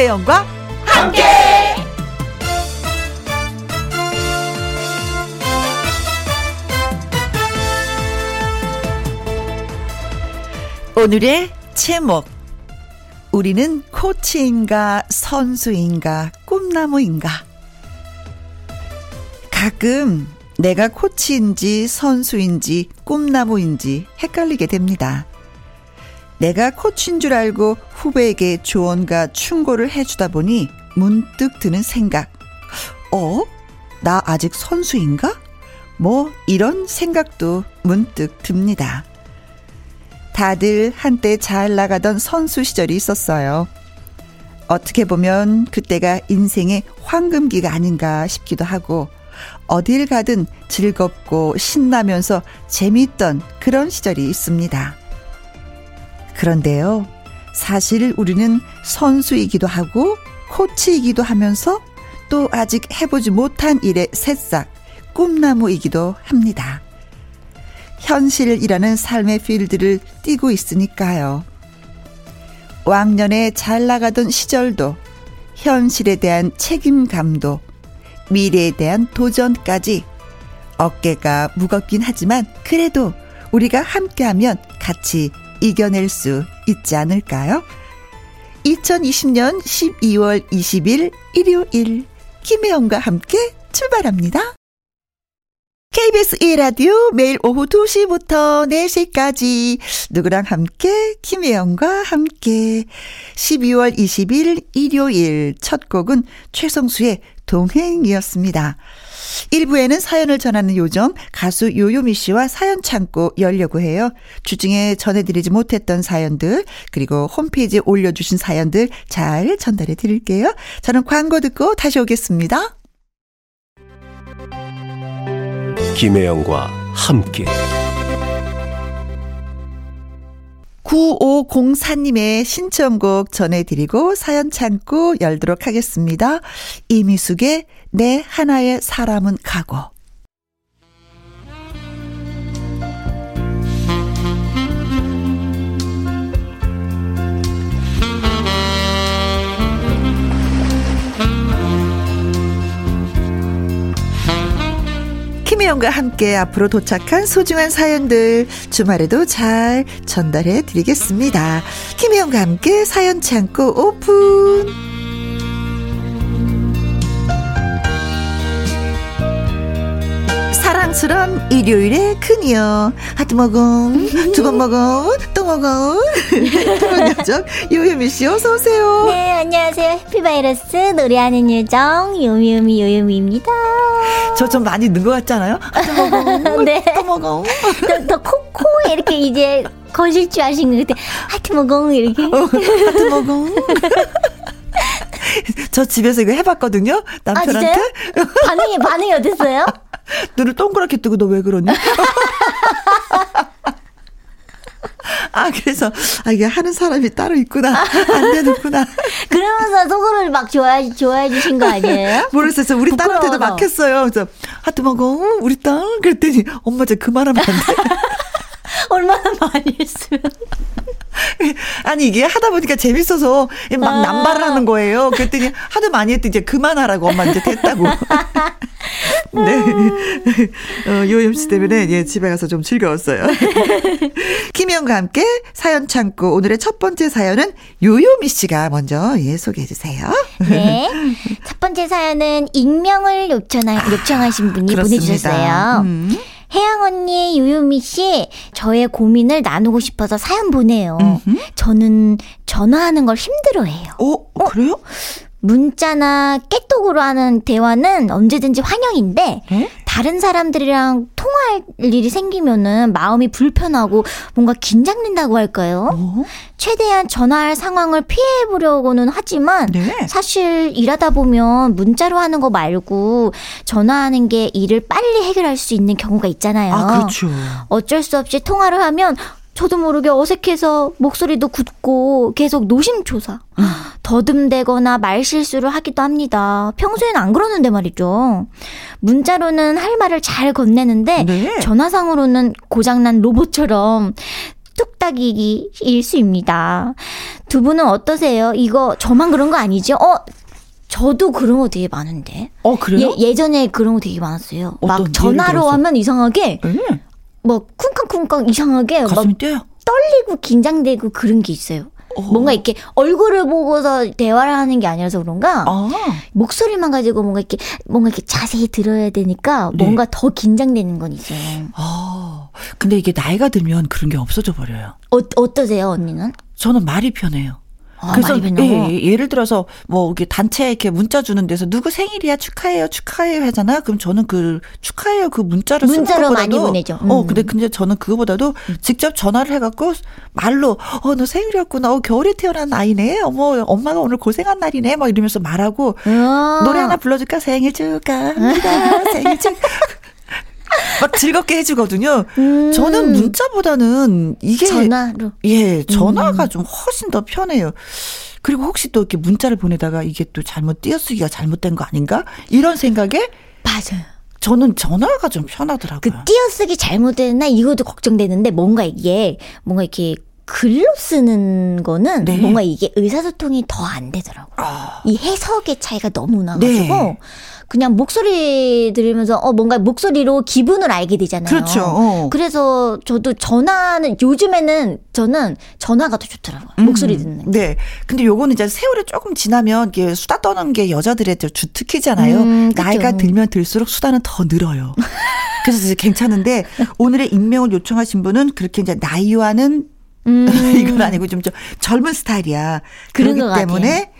김혜영과 함께. 오늘의 제목 우리는 코치인가 선수인가 꿈나무인가 가끔 내가 코치인지 선수인지 꿈나무인지 헷갈리게 됩니다. 내가 코치인 줄 알고 후배에게 조언과 충고를 해주다 보니 문득 드는 생각. 어? 나 아직 선수인가? 뭐, 이런 생각도 문득 듭니다. 다들 한때 잘 나가던 선수 시절이 있었어요. 어떻게 보면 그때가 인생의 황금기가 아닌가 싶기도 하고, 어딜 가든 즐겁고 신나면서 재미있던 그런 시절이 있습니다. 그런데요, 사실 우리는 선수이기도 하고, 코치이기도 하면서 또 아직 해보지 못한 일의 새싹, 꿈나무이기도 합니다. 현실이라는 삶의 필드를 뛰고 있으니까요. 왕년에 잘 나가던 시절도 현실에 대한 책임감도 미래에 대한 도전까지 어깨가 무겁긴 하지만 그래도 우리가 함께하면 같이 이겨낼 수 있지 않을까요? 2020년 12월 20일 일요일 김혜영과 함께 출발합니다. KBS 1라디오 매일 오후 2시부터 4시까지 누구랑 함께 김혜영과 함께 12월 20일 일요일 첫 곡은 최성수의 동행이었습니다. 1부에는 사연을 전하는 요정 가수 요요미 씨와 사연 창고 열려고 해요. 주중에 전해드리지 못했던 사연들 그리고 홈페이지에 올려주신 사연들 잘 전달해 드릴게요. 저는 광고 듣고 다시 오겠습니다. 김혜영과 함께 9504님의 신청곡 전해드리고 사연 창고 열도록 하겠습니다. 이미숙의 내 하나의 사람은 가고 김혜영과 함께 앞으로 도착한 소중한 사연들 주말에도 잘 전달해 드리겠습니다. 김혜영과 함께 사연 창고 오픈. 사랑스런 일요일의 큰이요. 하트 먹어. 두번 먹어. 또 먹어. 그런 여정. 요요미 씨, 어서오세요. 네, 안녕하세요. 해피바이러스 노래하는 요정, 요요미 요요미입니다. 저 좀 많이 는 것 같지 않아요? 하트 먹어. 네. 또 먹어. 더, 더 콕콕 이렇게 이제 거실 줄 아신 것 같아. 하트 먹어, 이렇게. 어, 하트 먹어. 저 집에서 이거 해봤거든요. 아, 남편한테. 진짜요? 반응이, 반응이 어땠어요? 눈을 동그랗게 뜨고 너 왜 그러니? 아, 그래서, 아, 이게 하는 사람이 따로 있구나. 안 되는구나. 그러면서 속으로 막 좋아해, 좋아해 주신 거 아니에요? 모르겠어요. 우리 딸한테도 부끄러워서. 막 했어요. 그래서, 하트 먹어. 우리 딸. 그랬더니, 엄마 저 그만하면 안 돼. 얼마나 많이 했으면. 아니, 이게 하다 보니까 재밌어서 막 아. 남발을 하는 거예요. 그랬더니 하도 많이 했더니 이제 그만하라고 엄마 이제 됐다고. 네. 어, 요염 씨 때문에 예, 집에 가서 좀 즐거웠어요. 김희영과 함께 사연 창고 오늘의 첫 번째 사연은 요요미 씨가 먼저 예, 소개해 주세요. 네. 첫 번째 사연은 익명을 요청하, 요청하신 분이 보내주셨어요. 음. 혜영 언니, 요요미 씨, 저의 고민을 나누고 싶어서 사연 보내요. 음흠. 저는 전화하는 걸 힘들어해요. 어, 그래요? 문자나 깨톡으로 하는 대화는 언제든지 환영인데 에? 다른 사람들이랑 통화할 일이 생기면은 마음이 불편하고 뭔가 긴장된다고 할까요? 어? 최대한 전화할 상황을 피해 보려고는 하지만 네. 사실 일하다 보면 문자로 하는 거 말고 전화하는 게 일을 빨리 해결할 수 있는 경우가 있잖아요. 아, 그렇죠. 어쩔 수 없이 통화를 하면 저도 모르게 어색해서 목소리도 굳고 계속 노심초사. 음. 더듬대거나 말실수를 하기도 합니다. 평소에는 안 그러는데 말이죠. 문자로는 할 말을 잘 건네는데 네. 전화상으로는 고장난 로봇처럼 뚝딱이기 일수입니다. 두 분은 어떠세요? 이거 저만 그런 거 아니죠? 어, 저도 그런 거 되게 많은데. 어, 그래요? 예, 예전에 그런 거 되게 많았어요. 막 전화로? 하면 이상하게 예. 막 쿵쾅쿵쾅 이상하게 막 가슴이 뛰어요. 떨리고 긴장되고 그런 게 있어요. 어. 뭔가 이렇게 얼굴을 보고서 대화를 하는 게 아니라서 그런가 아, 목소리만 가지고 뭔가 이렇게 뭔가 이렇게 자세히 들어야 되니까 네. 뭔가 더 긴장되는 건 있어요. 아. 근데 이게 나이가 들면 그런 게 없어져 버려요. 어, 어떠세요 언니는? 저는 말이 편해요. 아, 그래서 편해요? 예, 예, 예를 들어서 뭐 이게 단체 이렇게 문자 주는 데서 누구 생일이야 축하해요 축하해요 하잖아. 그럼 저는 그 축하해요 그 문자를 문자로 많이 보내죠. 어 음. 근데 근데 저는 그거보다도 직접 전화를 해갖고 말로 어 너 생일이었구나. 어 겨울에 태어난 아이네. 어머 엄마가 오늘 고생한 날이네. 막 이러면서 말하고 아. 노래 하나 불러줄까? 생일 축하합니다. 생일 축. 막 즐겁게 해주거든요. 음. 저는 문자보다는 이게 전화로 예, 전화가 음. 좀 훨씬 더 편해요. 그리고 혹시 또 이렇게 문자를 보내다가 이게 또 잘못 띄어쓰기가 잘못된 거 아닌가? 이런 생각에 맞아요. 저는 전화가 좀그 편하더라고요. 띄어쓰기 잘못됐나 이것도 걱정되는데 뭔가 이게 뭔가 이렇게 글로 쓰는 거는 네. 뭔가 이게 의사소통이 더 안 되더라고요. 아, 이 해석의 차이가 너무 나가지고 네. 그냥 목소리 들으면서 어 뭔가 목소리로 기분을 알게 되잖아요. 그렇죠. 어. 그래서 저도 전화는 요즘에는 저는 전화가 더 좋더라고요. 목소리 듣는 게. 네. 근데 요거는 이제 세월이 조금 지나면 이게 수다 떠는 게 여자들의 저 주특기잖아요. 음, 그쵸. 나이가 들면 들수록 수다는 더 늘어요. 그래서 이제 괜찮은데 오늘의 임명을 요청하신 분은 그렇게 이제 나이와는 음. 이건 아니고 좀, 좀 젊은 스타일이야. 같아요. 때문에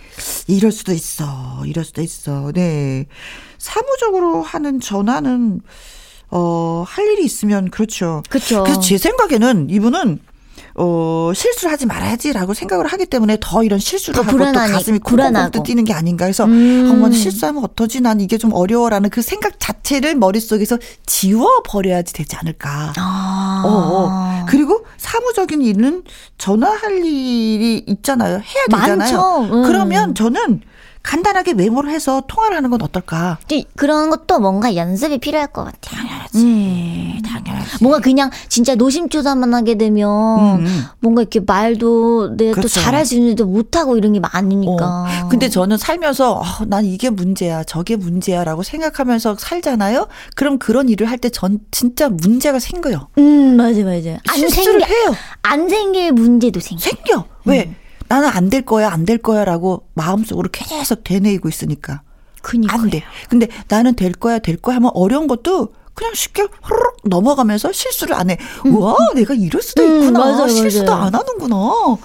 이럴 수도 있어. 이럴 수도 있어. 네. 사무적으로 하는 전화는 어, 할 일이 있으면 그렇죠. 그쵸. 그래서 제 생각에는 이분은 어, 실수를 하지 말아야지라고 생각을 하기 때문에 더 이런 실수를 더 하고 또 불안하니- 가슴이 불안하고. 콩콩콩 뛰는 게 아닌가 해서 음. 어머 실수하면 어떠지? 난 이게 좀 어려워라는 그 생각 자체를 머릿속에서 지워 버려야지 되지 않을까. 아. 어, 어. 그리고 사무적인 일은 전화할 일이 있잖아요. 해야 되잖아요. 많죠. 음. 그러면 저는 간단하게 메모를 해서 통화를 하는 건 어떨까? 그런 것도 뭔가 연습이 필요할 것 같아요. 음. 당연하지. 뭔가 그냥 진짜 노심초사만 하게 되면 음, 음. 뭔가 이렇게 말도 내가 또 그렇죠. 잘할 수 있는데 못하고 이런 게 많으니까. 어. 근데 저는 살면서 어, 난 이게 문제야, 저게 문제야라고 생각하면서 살잖아요. 그럼 그런 일을 할 때 전 진짜 문제가 생겨요. 음, 맞아, 맞아. 안 실수를 생겨, 해요. 안 생길 문제도 생겨. 생겨. 왜? 나는 안 될 거야, 안 될 거야 라고 마음속으로 계속 되뇌이고 있으니까. 그니까요. 안 돼. 근데 나는 될 거야, 될 거야 하면 어려운 것도 그냥 쉽게 후루룩 넘어가면서 실수를 안 해. 와, 내가 이럴 수도 음, 있구나. 맞아요, 실수도 맞아요. 안 하는구나.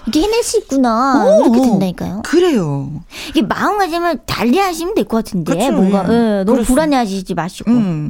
이게 해낼 수 있구나. 어, 이렇게 어. 된다니까요. 그래요. 이게 마음가짐을 달리 하시면 될 것 같은데. 그렇죠. 뭔가, 예. 예, 너무. 불안해 하시지 마시고. 음.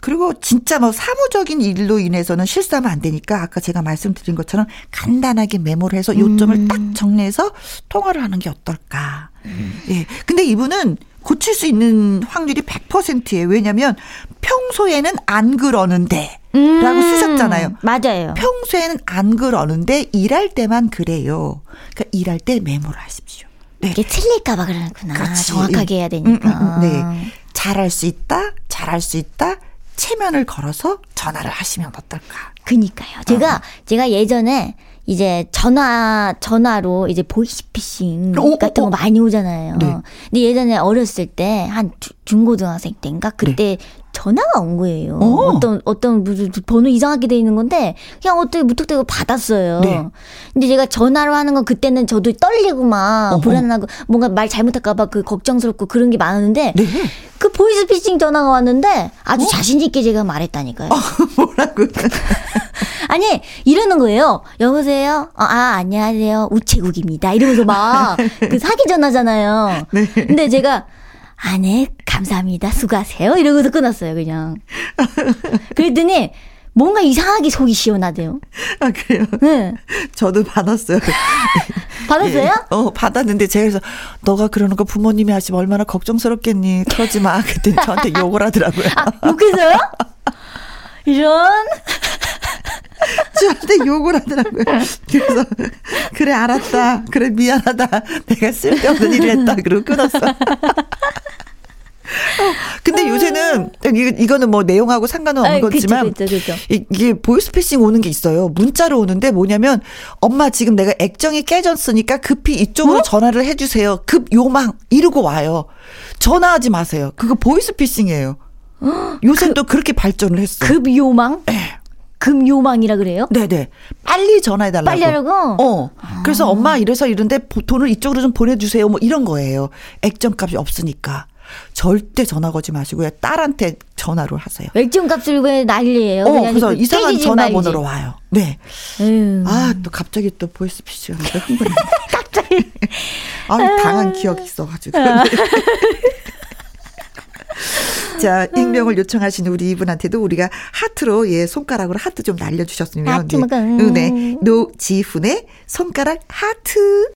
그리고 진짜 뭐 사무적인 일로 인해서는 실수하면 안 되니까 아까 제가 말씀드린 것처럼 간단하게 메모를 해서 요점을 음. 딱 정리해서 통화를 하는 게 어떨까. 음. 예. 근데 이분은 고칠 수 있는 확률이 100%예요. 왜냐면 평소에는 안 그러는데 라고 음, 쓰셨잖아요. 맞아요. 평소에는 안 그러는데 일할 때만 그래요. 그러니까 일할 때 메모를 하십시오. 네. 이게 틀릴까봐 그러구나. 그렇지. 정확하게 해야 음, 되니까. 음, 음, 네. 잘할 수 있다, 잘할 수 있다, 체면을 걸어서 전화를 하시면 어떨까. 그니까요. 제가 제가 예전에 이제 전화 전화로 이제 보이스피싱 오, 같은 오, 거 오. 많이 오잖아요. 네. 근데 예전에 어렸을 때 한 중고등학생 때인가 그때 전화가 온 거예요. 네. 오. 어떤 어떤 무슨 번호 이상하게 돼 있는 건데 그냥 어떻게 무턱대고 받았어요. 네. 근데 제가 전화로 하는 건 그때는 저도 떨리고 막 어허. 불안하고 뭔가 말 잘못할까봐 그 걱정스럽고 그런 게 많은데 네. 그 보이스피싱 전화가 왔는데 아주 어? 자신 있게 제가 말했다니까요. 뭐라고. 아니 이러는 거예요. 여보세요. 어, 아 안녕하세요. 우체국입니다. 이러면서 막 그 사기 전화잖아요. 네. 근데 제가 아 네 감사합니다. 수고하세요. 이러고서 끊었어요 그냥. 그랬더니 뭔가 이상하게 속이 시원하대요. 아, 그래요. 네. 저도 받았어요. 받았어요? 예. 어, 받았는데 제가 그래서 너가 그러는 거 부모님이 하시면 얼마나 걱정스럽겠니. 그러지 마. 그랬더니 저한테 욕을 하더라고요. 아 욕했어요? 이런 저한테 욕을 하더라고요. 그래서 그래 알았다. 그래 미안하다. 내가 쓸데없는 일을 했다. 그러고 끊었어. 근데 요새는 이 거는 뭐 내용하고 상관은 없는 아, 거지만 그쵸, 그쵸, 그쵸. 이 게 보이스피싱 오는 게 있어요. 문자로 오는데 뭐냐면 엄마 지금 내가 액정이 깨졌으니까 급히 이쪽으로 어? 전화를 해주세요. 급 요망 이러고 와요. 전화하지 마세요. 그거 보이스피싱이에요. 요새 그, 또 그렇게 발전을 했어. 급 요망? 네. 금요망이라 그래요? 네네. 빨리 전화해달라고. 빨리 하라고? 어. 아. 그래서 엄마 이래서 이런데 돈을 이쪽으로 좀 보내주세요. 뭐 이런 거예요. 액정값이 없으니까. 절대 전화 걸지 마시고요. 딸한테 전화를 하세요. 액정값을 왜 난리예요? 어, 그래서 그 이상한 전화번호로 와요. 네. 에휴. 아, 또 갑자기 또 보이스피싱 하니까 흥분해. 갑자기. 아, 당한 기억이 있어가지고. 아. 자, 익명을 요청하신 우리 이분한테도 우리가 하트로, 예, 손가락으로 하트 좀 날려 주셨으면. 하트 먹어. 네. 네. 노지훈의 손가락 하트.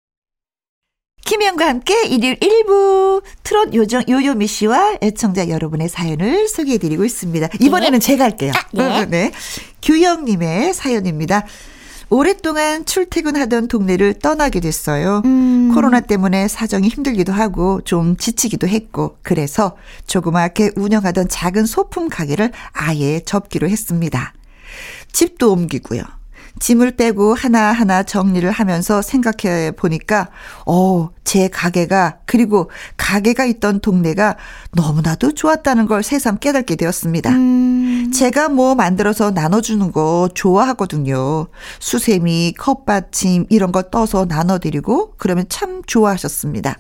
김현과 함께 일요일 1부 트롯 요정 요요미 씨와 애청자 여러분의 사연을 소개해드리고 있습니다. 이번에는 네. 제가 할게요. 아, 네. 네. 규영님의 사연입니다. 오랫동안 출퇴근하던 동네를 떠나게 됐어요. 음. 코로나 때문에 사정이 힘들기도 하고 좀 지치기도 했고 그래서 조그맣게 운영하던 작은 소품 가게를 아예 접기로 했습니다. 집도 옮기고요. 짐을 빼고 하나하나 정리를 하면서 생각해 보니까, 어, 제 가게가, 그리고 가게가 있던 동네가 너무나도 좋았다는 걸 새삼 깨닫게 되었습니다. 음. 제가 뭐 만들어서 나눠주는 거 좋아하거든요. 수세미, 컵받침, 이런 거 떠서 나눠드리고, 그러면 참 좋아하셨습니다.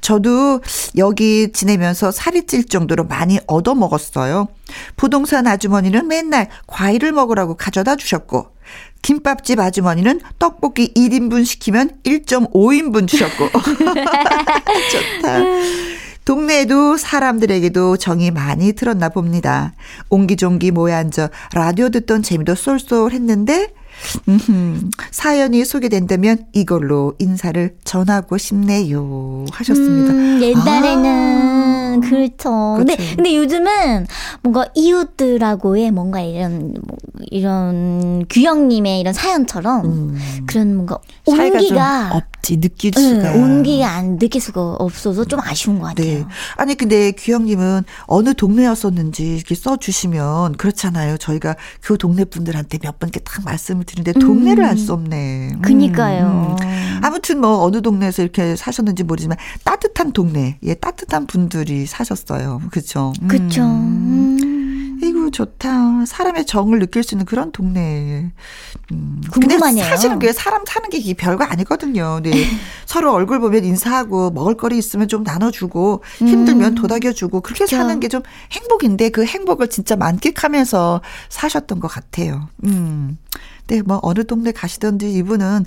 저도 여기 지내면서 살이 찔 정도로 많이 얻어 먹었어요. 부동산 아주머니는 맨날 과일을 먹으라고 가져다 주셨고, 김밥집 아주머니는 떡볶이 1인분 시키면 1.5인분 주셨고. 좋다. 동네에도 사람들에게도 정이 많이 들었나 봅니다. 옹기종기 모여 앉아 라디오 듣던 재미도 쏠쏠했는데 음, 사연이 소개된다면 이걸로 인사를 전하고 싶네요. 하셨습니다. 음, 옛날에는 아, 그렇죠. 근데 그렇죠. 근데 요즘은 뭔가 이웃들하고의 뭔가 이런 뭐 이런 규영님의 이런 사연처럼 음. 그런 뭔가 온기가 없지 느낄 수가 응, 온기가 안 느낄 수가 없어서 좀 아쉬운 것 같아요. 네. 아니 근데 규영님은 어느 동네였었는지 이렇게 써주시면 그렇잖아요. 저희가 그 동네 분들한테 몇 번께 딱 말씀을 드리는데 동네를 음. 알수 없네. 음. 그니까요. 음. 아무튼 뭐 어느 동네에서 이렇게 사셨는지 모르지만 따뜻한 동네, 예 따뜻한 분들이 사셨어요. 그렇죠. 그렇죠. 음. 이고 좋다. 사람의 정을 느낄 수 있는 그런 동네. 음. 궁금하네요. 사실은 그 사람 사는 게 별거 아니거든요. 네. 서로 얼굴 보면 인사하고 먹을거리 있으면 좀 나눠주고 힘들면 음. 도닥여주고 그렇게 그쵸. 사는 게 좀 행복인데 그 행복을 진짜 만끽하면서 사셨던 것 같아요. 음. 네, 뭐 어느 동네 가시던지 이분은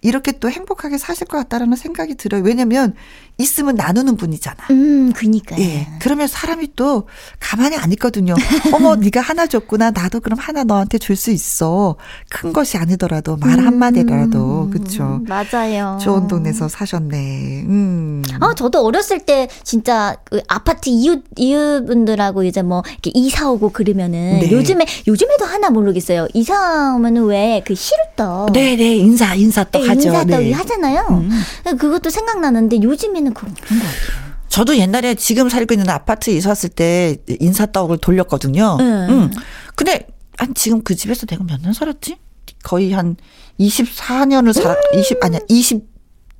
이렇게 또 행복하게 사실 것 같다라는 생각이 들어요. 왜냐면 있으면 나누는 분이잖아. 음, 그니까요. 예. 그러면 사람이 또 가만히 안 있거든요. 어머, 네가 하나 줬구나. 나도 그럼 하나 너한테 줄 수 있어. 큰 것이 아니더라도 말 음, 한마디라도. 그쵸 맞아요. 좋은 동네에서 사셨네. 음. 아, 저도 어렸을 때 진짜 그 아파트 이웃 이웃분들하고 이제 뭐 이렇게 이사 오고 그러면은 네. 요즘에 요즘에도 하나 모르겠어요. 이사 오면은 왜 그 시루떡. 네, 네. 인사 인사떡 네, 하죠. 인사떡 네. 하잖아요. 음. 그것도 생각나는데 요즘에는 옛날에는 그런 것 같아요. 저도 옛날에 지금 살고 있는 아파트 이사 왔을 때 인사 떡을 돌렸거든요. 네. 응. 근데 한 지금 그 집에서 내가 몇 년 살았지? 거의 한 24년을 살, 음. 20, 아니야, 20,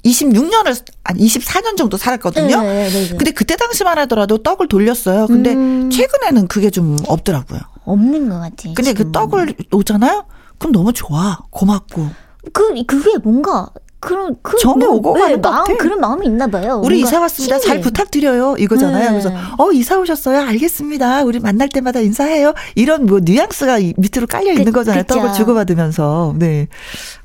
26년을, 아니, 24년 정도 살았거든요. 네, 네, 네, 근데 그때 당시만 하더라도 떡을 돌렸어요. 근데 음. 최근에는 그게 좀 없더라고요. 없는 것 같아요. 근데 그 지금. 그 떡을 오잖아요? 그럼 너무 좋아. 고맙고. 그, 그게 뭔가 그런 그 정이 뭐, 오고 가는 네, 마음 그런 마음이 있나 봐요. 우리 이사 왔습니다. 신기해. 잘 부탁드려요. 이거잖아요. 네. 그래서 어 이사 오셨어요. 알겠습니다. 우리 만날 때마다 인사해요. 이런 뭐 뉘앙스가 밑으로 깔려 있는 그, 거잖아요. 그쵸. 떡을 주고받으면서. 네.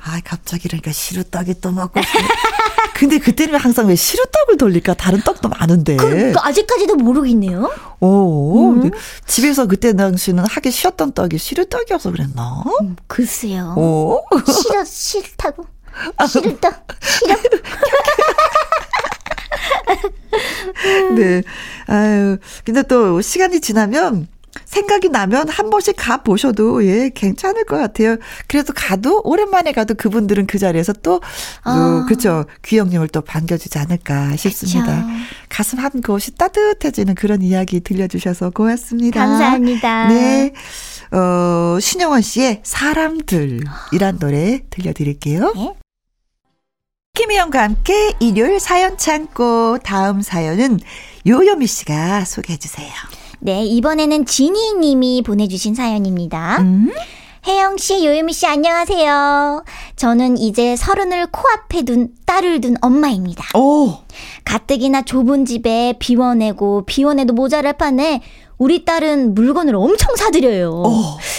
아 갑자기 그러니까 시루떡이 또 먹고 근데 그때는 항상 왜 시루떡을 돌릴까? 다른 떡도 많은데. 그, 그 아직까지도 모르겠네요. 오, 음. 집에서 그때 당시는 하기 싫었던 떡이 시루떡이어서 그랬나? 음, 글쎄요. 오. 싫어 싫다고. 싫다. 싫어. 네. 아유, 근데 또 시간이 지나면 생각이 나면 한 번씩 가 보셔도 예 괜찮을 것 같아요. 그래도 가도 오랜만에 가도 그분들은 그 자리에서 또 어, 그렇죠 귀영님을 또 반겨주지 않을까 싶습니다. 그쵸. 가슴 한 곳이 따뜻해지는 그런 이야기 들려주셔서 고맙습니다. 감사합니다. 네. 어, 신영원 씨의 사람들이란 노래 들려드릴게요. 네? 김희영과 함께 일요일 사연 창고 다음 사연은 요요미 씨가 소개해 주세요. 네, 이번에는 지니 님이 보내주신 사연입니다. 음? 혜영 씨, 요요미 씨, 안녕하세요. 저는 이제 서른을 코앞에 둔 딸을 둔 엄마입니다. 오. 가뜩이나 좁은 집에 비워내고 비워내도 모자랄 판에 우리 딸은 물건을 엄청 사드려요. 오.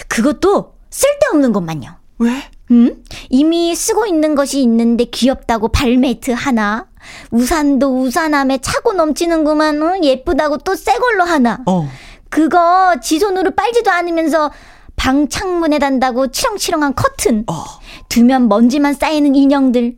그것도 쓸데없는 것만요. 왜? 음? 이미 쓰고 있는 것이 있는데 귀엽다고 발매트 하나, 우산도 우산함에 차고 넘치는구만. 어? 예쁘다고 또 새 걸로 하나. 어. 그거 지 손으로 빨지도 않으면서 방 창문에 단다고 치렁치렁한 커튼. 어. 두면 먼지만 쌓이는 인형들.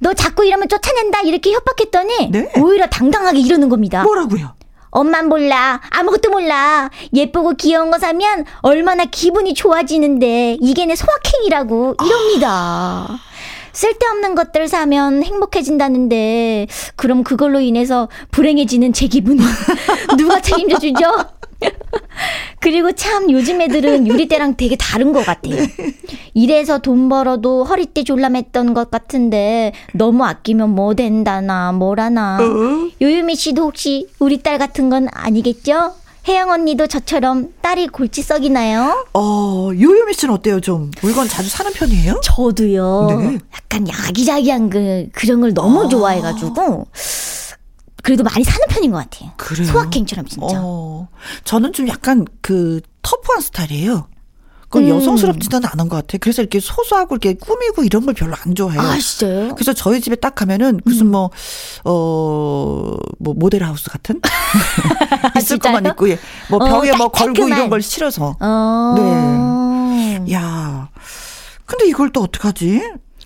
너 자꾸 이러면 쫓아낸다 이렇게 협박했더니 네. 오히려 당당하게 이러는 겁니다. 뭐라고요? 엄만 몰라. 아무것도 몰라. 예쁘고 귀여운 거 사면 얼마나 기분이 좋아지는데 이게 내 소확행이라고 이럽니다. 아. 쓸데없는 것들 사면 행복해진다는데 그럼 그걸로 인해서 불행해지는 제 기분은 누가 책임져 주죠? 그리고 참 요즘 애들은 우리 때랑 되게 다른 것 같아요. 이래서 돈 벌어도 허리띠 졸라맸던 것 같은데 너무 아끼면 뭐 된다나 뭐라나. 어? 요유미 씨도 혹시 우리 딸 같은 건 아니겠죠? 혜영 언니도 저처럼 딸이 골치 썩이나요? 어, 요요미 씨는 어때요? 좀 물건 자주 사는 편이에요? 저도요. 네. 약간 야기자기한 그 그런 걸 너무 아. 좋아해가지고 그래도 많이 사는 편인 것 같아요. 그래요? 소확행처럼 진짜. 어, 저는 좀 약간 그 터프한 스타일이에요. 그건 음. 여성스럽지는 않은 것 같아요. 그래서 이렇게 소소하고 이렇게 꾸미고 이런 걸 별로 안 좋아해요. 아, 진짜요? 그래서 저희 집에 딱 가면은 무슨 음. 뭐, 어, 뭐 모델 하우스 같은? 있을 것만 있고, 예. 뭐 어, 벽에 어, 뭐 걸고 이런 걸 실어서. 어. 네. 야 근데 이걸 또 어떡하지?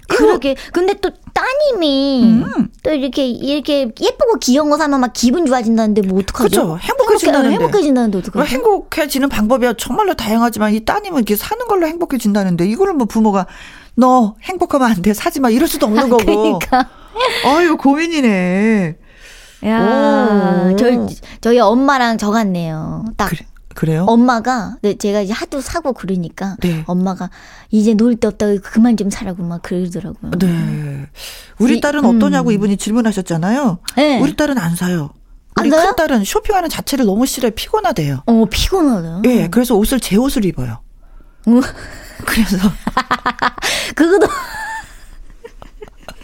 그러게. 근데 또 따님이 음. 또 이렇게 이렇게 예쁘고 귀여운 거 사면 막 기분 좋아진다는데 뭐 어떡하죠? 그렇죠. 행복 해진다는데. 행복해진다는데 어떡하죠? 행복해지는 방법이 정말로 다양하지만 이 따님은 이렇게 사는 걸로 행복해진다는데 이거를 뭐 부모가 너 행복하면 안 돼. 사지 마. 이럴 수도 없는 거고. 그러니까. 아유, 고민이네. 야, 저희 저희 엄마랑 저 같네요. 딱. 그래. 그래요? 엄마가 네, 제가 이제 하도 사고 그러니까 네. 엄마가 이제 놀 데 없다고 그만 좀 사라고 막 그러더라고요. 네. 우리 딸은 이, 어떠냐고 음. 이분이 질문하셨잖아요. 네. 우리 딸은 안 사요. 우리 큰 딸은 쇼핑하는 자체를 너무 싫어해 피곤하대요. 어 피곤하다. 예, 네, 그래서 옷을 제 옷을 입어요. 그래서 그거도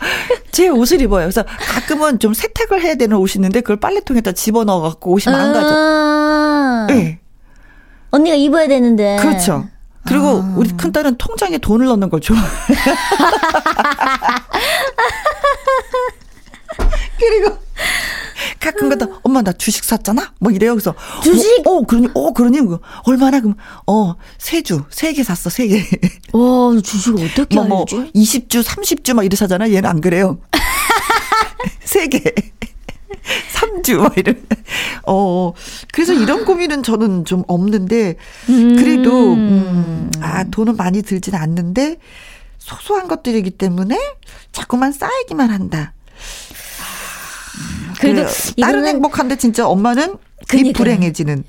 제 옷을 입어요. 그래서 가끔은 좀 세탁을 해야 되는 옷이 있는데 그걸 빨래통에다 집어넣어 갖고 옷이 망가져. 아~ 네. 언니가 입어야 되는데. 그렇죠. 그리고 아. 우리 큰딸은 통장에 돈을 넣는 걸 좋아해. 그리고 가끔가다 엄마 나 주식 샀잖아. 뭐 이래요. 그래서 주식? 어, 어 그러니 어 그러니 뭐 얼마나 그럼 어세 주, 세 개 샀어, 세 개. 와 주식 어떻게 뭐, 뭐 알지? 20주, 30주 막 이래 사잖아. 얘는 안 그래요. 세 개. 3주, 막 이런. 어, 그래서 이런 고민은 저는 좀 없는데, 그래도, 음, 아, 돈은 많이 들진 않는데, 소소한 것들이기 때문에 자꾸만 쌓이기만 한다. 그래도 그, 딸은 행복한데 진짜 엄마는 그러니까. 불행해지는.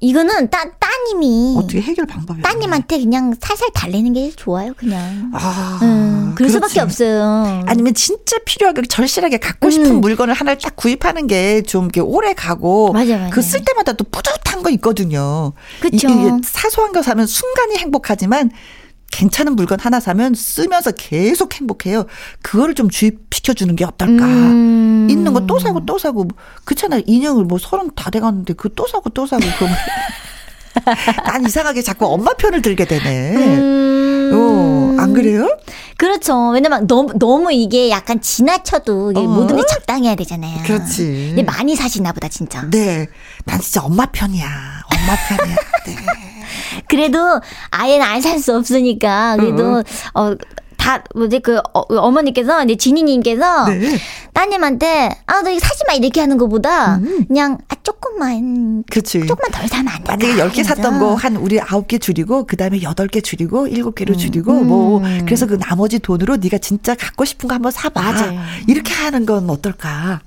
이거는 따, 따님이 어떻게 해결 방법이 따님한테 그냥 살살 달래는 게 좋아요 그냥 아, 음, 그럴 그렇지. 수밖에 없어요 아니면 진짜 필요하게 절실하게 갖고 싶은 음. 물건을 하나를 딱 구입하는 게좀 오래 가고 맞아, 맞아. 그쓸 때마다 또 뿌듯한 거 있거든요 그렇죠 사소한 거 사면 순간이 행복하지만 괜찮은 물건 하나 사면 쓰면서 계속 행복해요. 그거를 좀 주입시켜 주는 게 어떨까? 음. 있는 거 또 사고 또 사고 그렇잖아요. 인형을 뭐 서른 다 돼갔는데 그 또 사고 또 사고 그. 난 이상하게 자꾸 엄마 편을 들게 되네. 음. 어, 안 그래요? 그렇죠. 왜냐면 너무, 너무 이게 약간 지나쳐도 이게 어. 모든 게 적당해야 되잖아요. 그렇지. 근데 많이 사시나 보다, 진짜. 네. 난 진짜 엄마 편이야. 엄마 편이야. 네. 그래도 아예는 안 살 수 없으니까 그래도 어, 어다 뭐지 그 어, 머니께서 이제 진이님께서 네. 따님한테 아너 이거 사지 마 이렇게 하는 것보다 음. 그냥 아 조금만 그치. 조금만 덜 사면 안 돼. 만약에 10개 샀던 거 한 우리 9개 줄이고 그다음에 8개 줄이고 7개로 음. 줄이고 뭐 음. 그래서 그 나머지 돈으로 네가 진짜 갖고 싶은 거 한번 사 봐. 이렇게 하는 건 어떨까?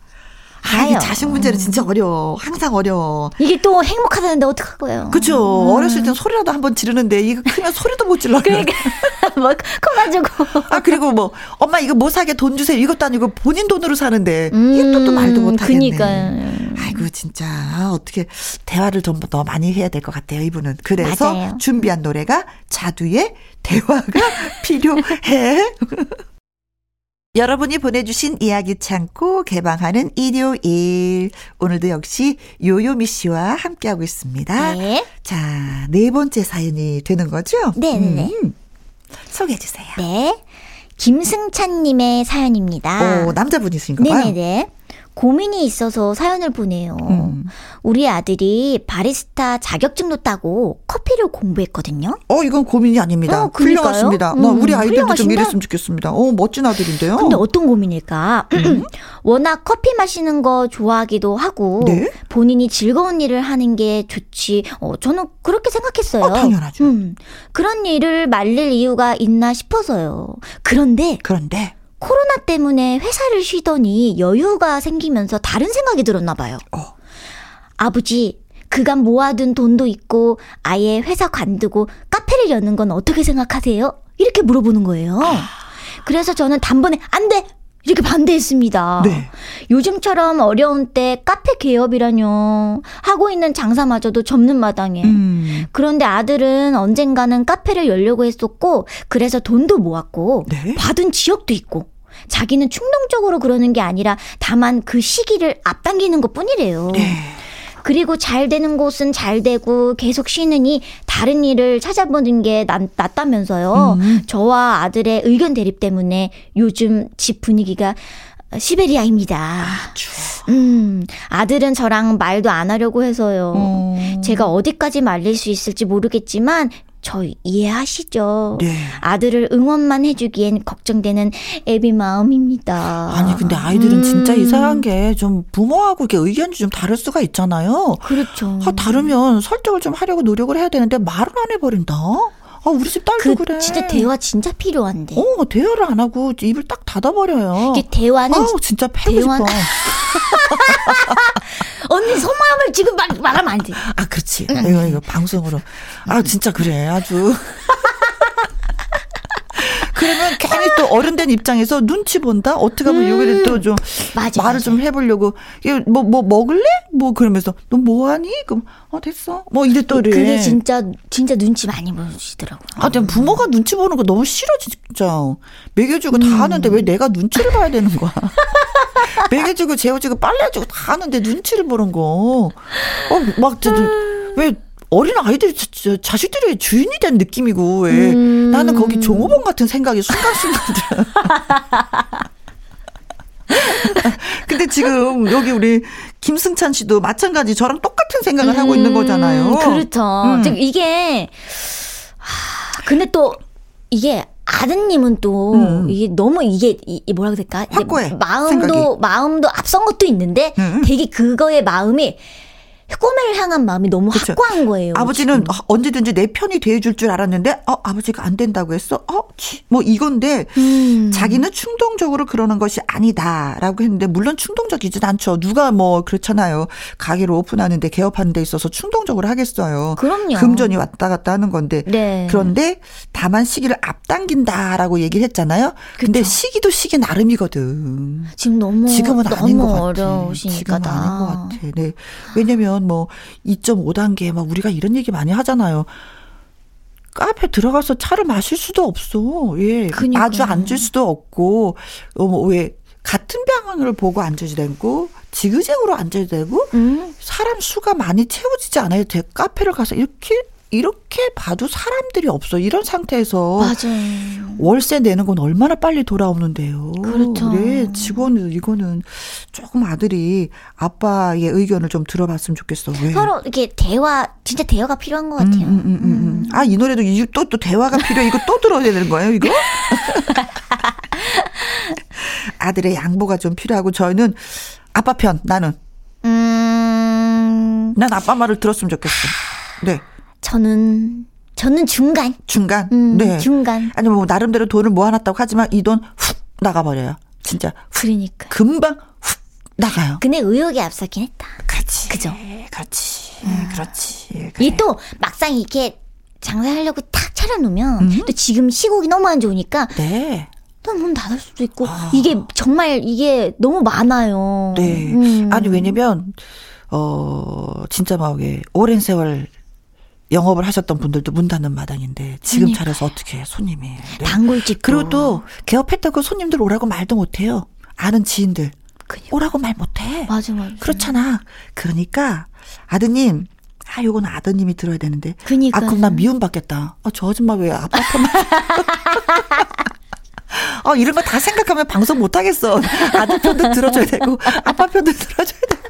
아, 이게 자식 문제는 진짜 어려워. 항상 어려워. 이게 또 행복하다는데 어떡하고요. 그죠. 음. 어렸을 땐 소리라도 한번 지르는데 이거 크면 소리도 못 질러. 그러니까 뭐 커가지고. 아 그리고 뭐 엄마 이거 뭐 사게 돈 주세요. 이것도 아니고 본인 돈으로 사는데 음. 이게 또, 또 말도 못 하겠네. 그니까요. 아이고 진짜 어떻게 대화를 좀 더 많이 해야 될 것 같아요. 이분은. 그래서 맞아요. 준비한 노래가 자두의 대화가 필요해. 여러분이 보내주신 이야기 창고 개방하는 일요일. 오늘도 역시 요요미 씨와 함께하고 있습니다. 네. 자, 네 번째 사연이 되는 거죠? 네네. 네, 네. 음, 소개해주세요. 네. 김승찬님의 사연입니다. 오, 남자분이신가 봐요. 네네네. 고민이 있어서 사연을 보내요. 음. 우리 아들이 바리스타 자격증도 따고 커피를 공부했거든요. 어, 이건 고민이 아닙니다. 어, 훌륭하십니다. 음, 나 우리 아이들도 훌륭하신다? 좀 이랬으면 좋겠습니다. 어, 멋진 아들인데요. 근데 어떤 고민일까? 음. 워낙 커피 마시는 거 좋아하기도 하고 네? 본인이 즐거운 일을 하는 게 좋지. 어, 저는 그렇게 생각했어요. 어, 당연하죠. 음. 그런 일을 말릴 이유가 있나 싶어서요. 그런데 그런데 코로나 때문에 회사를 쉬더니 여유가 생기면서 다른 생각이 들었나 봐요. 어. 아버지, 그간 모아둔 돈도 있고 아예 회사 관두고 카페를 여는 건 어떻게 생각하세요? 이렇게 물어보는 거예요. 아. 그래서 저는 단번에 안 돼! 이렇게 반대했습니다. 네. 요즘처럼 어려운 때 카페 개업이라뇨. 하고 있는 장사마저도 접는 마당에. 음. 그런데 아들은 언젠가는 카페를 열려고 했었고, 그래서 돈도 모았고, 네? 받은 지역도 있고, 자기는 충동적으로 그러는 게 아니라 다만 그 시기를 앞당기는 것 뿐이래요. 네. 그리고 잘 되는 곳은 잘 되고 계속 쉬느니 다른 일을 찾아보는 게 낫, 낫다면서요. 음. 저와 아들의 의견 대립 때문에 요즘 집 분위기가 시베리아입니다. 아, 음, 아들은 저랑 말도 안 하려고 해서요. 어. 제가 어디까지 말릴 수 있을지 모르겠지만 저 이해하시죠? 네. 아들을 응원만 해주기엔 걱정되는 애비 마음입니다. 아니 근데 아이들은 음. 진짜 이상한 게 좀 부모하고 이렇게 의견이 좀 다를 수가 있잖아요. 그렇죠. 아, 다르면 설득을 좀 하려고 노력을 해야 되는데 말을 안 해버린다. 아, 우리 집 딸도 그, 래 진짜 대화 진짜 필요한데. 어, 대화를 안 하고 입을 딱 닫아버려요. 이게 대화는. 아우, 진짜 패고 대화... 싶어. 언니 속마음을 지금 말, 말하면 안 돼. 아, 그렇지. 응. 이거, 이거 방송으로. 아, 진짜 그래. 아주. 그러면 괜히 또 어른된 입장에서 눈치 본다? 어떻게 하면 음. 여기를 또 좀 말을 맞아. 좀 해보려고. 뭐, 뭐 먹을래? 뭐 그러면서 너 뭐하니? 그럼, 어, 됐어. 뭐 이래 또 그래. 그게 진짜, 진짜 눈치 많이 보시더라고요. 아, 근데 부모가 눈치 보는 거 너무 싫어, 진짜. 먹여주고 음. 다 하는데 왜 내가 눈치를 봐야 되는 거야? 먹여주고 재워주고 빨래해주고 다 하는데 눈치를 보는 거. 어, 막, 저, 왜 어린 아이들이 자식들의 주인이 된 느낌이고 왜 음. 나는 거기 종업원 같은 생각이 순간순간 들어. 근데 지금 여기 우리 김승찬 씨도 마찬가지 저랑 똑같은 생각을 음. 하고 있는 거잖아요. 그렇죠. 음. 즉 이게 하, 근데 또 이게 아드님은 또 음. 이게 너무 이게 이, 뭐라 될까? 확고해. 마음도 생각이. 마음도 앞선 것도 있는데 음. 되게 그거의 마음이 꿈을 향한 마음이 너무 그쵸. 확고한 거예요. 아버지는 지금. 언제든지 내 편이 돼줄 줄 알았는데, 어, 아버지가 안 된다고 했어? 어, 뭐 이건데, 음. 자기는 충동적으로 그러는 것이 아니다라고 했는데, 물론 충동적이진 않죠. 누가 뭐 그렇잖아요. 가게를 오픈하는데 개업하는 데 있어서 충동적으로 하겠어요. 그럼요. 금전이 왔다 갔다 하는 건데. 네. 그런데 다만 시기를 앞당긴다라고 얘기를 했잖아요. 그쵸. 근데 시기도 시기 나름이거든. 지금 너무 지금은 너무 아닌 것 같아. 어려우시니까 지금은 아닌 것 같아. 네. 왜냐면 보면 뭐 2.5단계 막 우리가 이런 얘기 많이 하잖아요. 카페 들어가서 차를 마실 수도 없어. 예. 그러니까. 아주 앉을 수도 없고, 어, 뭐, 왜, 같은 방향을 보고 앉아야 되고, 지그재그로 앉아야 되고, 음. 사람 수가 많이 채워지지 않아요. 카페를 가서 이렇게 이렇게 봐도 사람들이 없어. 이런 상태에서 맞아요. 월세 내는 건 얼마나 빨리 돌아오는데요. 그렇죠. 네, 직원은 이거는 조금 아들이 아빠의 의견을 좀 들어봤으면 좋겠어. 왜? 서로 이렇게 대화 진짜 대화가 필요한 것 같아요. 음, 음, 음, 음. 아, 이 노래도 또, 또 대화가 필요해. 이거 또 들어야 되는 거예요, 이거? 아들의 양보가 좀 필요하고, 저희는 아빠 편, 나는. 음, 난 아빠 말을 들었으면 좋겠어. 네. 저는 저는 중간. 중간. 음, 네. 중간. 아니, 뭐, 나름대로 돈을 모아놨다고 하지만 이 돈 훅 나가버려요. 진짜. 그러니까. 금방 훅 나가요. 근데 의욕이 앞서긴 했다. 그렇지. 그죠? 그렇지. 음. 그렇지. 그래. 이게 또 막상 이렇게 장사하려고 탁 차려놓으면 음. 또 지금 시국이 너무 안 좋으니까 네. 또문 닫을 수도 있고 이게 정말 이게 너무 많아요. 네. 음. 아니, 왜냐면, 어, 진짜 막, 예, 오랜 세월 영업을 하셨던 분들도 문 닫는 마당인데, 지금 그러니까요. 차려서 어떻게 해, 손님이. 네. 단골집 그리고 또, 개업했다고 손님들 오라고 말도 못해요. 아는 지인들. 그니까. 오라고 말 못해. 맞아 맞아. 그렇잖아. 그러니까, 아드님, 아, 요건 아드님이 들어야 되는데. 그니까요. 아, 그럼 나 미움 받겠다. 아, 저 아줌마 왜 아빠 편만. 아, 이런 거 다 생각하면 방송 못 하겠어. 아들 편도 들어줘야 되고, 아빠 편도 들어줘야 되고.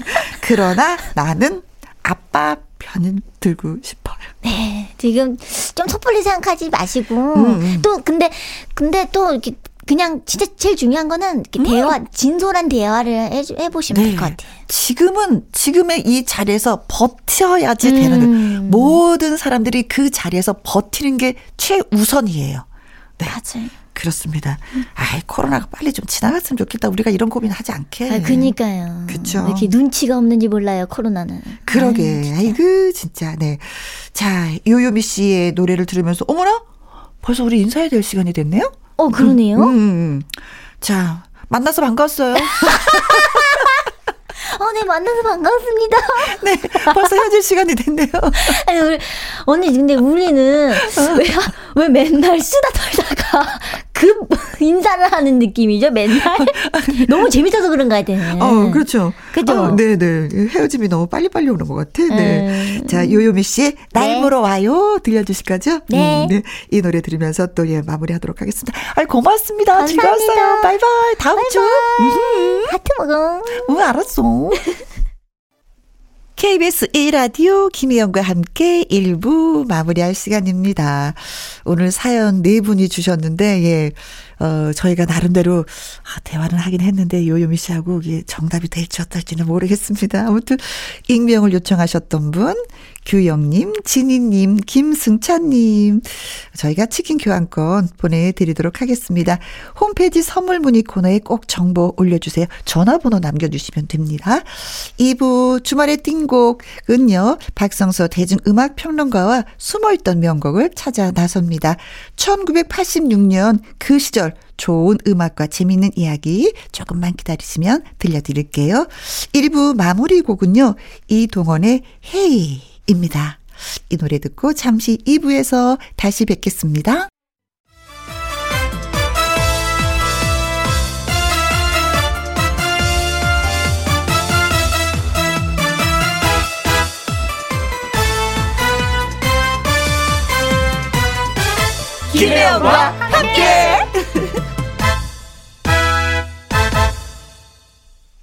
그러나 나는 아빠 편은 들고 싶어요. 네, 지금 좀 섣불리 생각하지 마시고 음, 음. 또 근데 근데 또 이렇게 그냥 진짜 제일 중요한 거는 이렇게 대화 진솔한 대화를 해, 해보시면 될것 같아요. 지금은 지금의 이 자리에서 버텨야지 음. 되는 모든 사람들이 그 자리에서 버티는 게 최우선이에요. 네. 맞아요. 그렇습니다. 아이 코로나가 빨리 좀 지나갔으면 좋겠다. 우리가 이런 고민 하지 않게. 아, 그니까요. 그쵸. 왜 이렇게 눈치가 없는지 몰라요 코로나는. 그러게. 아유. 아이고 진짜. 네. 자 요요미 씨의 노래를 들으면서 어머나 벌써 우리 인사해야 될 시간이 됐네요. 어 그러네요. 음, 음. 자 만나서 반가웠어요. 어, 네 만나서 반갑습니다. 네. 벌써 헤어질 시간이 됐네요. 아니, 우리, 언니 근데 우리는 왜, 왜 맨날 수다 떨다가 급 인사를 하는 느낌이죠 맨날. 너무 재밌어서 그런 거 같아요. 어, 그렇죠. 그죠? 어, 네네. 헤어짐이 너무 빨리빨리 오는 것 같아. 네. 음. 자, 요요미 씨의 날 네. 보러 와요. 들려주실 거죠? 네. 네. 이 노래 들으면서 또 예, 마무리 하도록 하겠습니다. 아이, 고맙습니다. 감사합니다. 즐거웠어요. 바이바이. 다음 주. 음, 하트 먹어. 응, 알았어. KBS 1라디오 김희영과 함께 1부 마무리할 시간입니다. 오늘 사연 네 분이 주셨는데, 예, 어, 저희가 나름대로 아, 대화는 하긴 했는데, 요요미 씨하고 이게 정답이 될지 어떨지는 모르겠습니다. 아무튼, 익명을 요청하셨던 분, 규영님, 진희님, 김승찬님, 저희가 치킨 교환권 보내드리도록 하겠습니다. 홈페이지 선물 문의 코너에 꼭 정보 올려주세요. 전화번호 남겨주시면 됩니다. 2부 주말의 띵곡은요, 박성서 대중음악평론가와 숨어있던 명곡을 찾아 나섭니다. 1986년 그 시절 좋은 음악과 재밌는 이야기 조금만 기다리시면 들려드릴게요. 1부 마무리 곡은요, 이동원의 헤이입니다. 이 노래 듣고 잠시 2부에서 다시 뵙겠습니다. 김혜영과 함께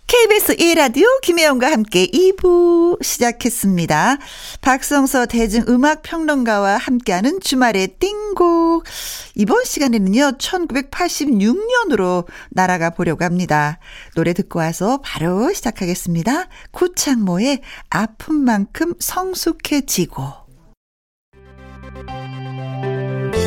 KBS 1라디오 김혜영과 함께 2부 시작했습니다. 박성서 대중음악평론가와 함께하는 주말의 띵곡. 이번 시간에는요, 1986년으로 날아가 보려고 합니다. 노래 듣고 와서 바로 시작하겠습니다. 구창모의 아픈 만큼 성숙해지고.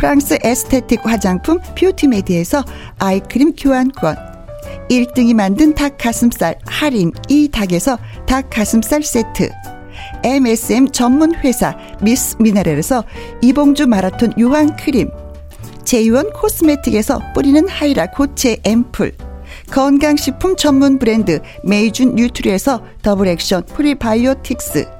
프랑스 에스테틱 화장품 뷰티메디에서 eye cream 교환권, 1등이 만든 닭 가슴살 할인 이 닭에서 닭 가슴살 세트, MSM 전문 회사 미스 미네랄에서 이봉주 마라톤 유황 크림. 제이원 코스메틱에서 뿌리는 하이라 고체 앰플. 건강식품 전문 브랜드 메이준 뉴트리에서 더블 액션 프리바이오틱스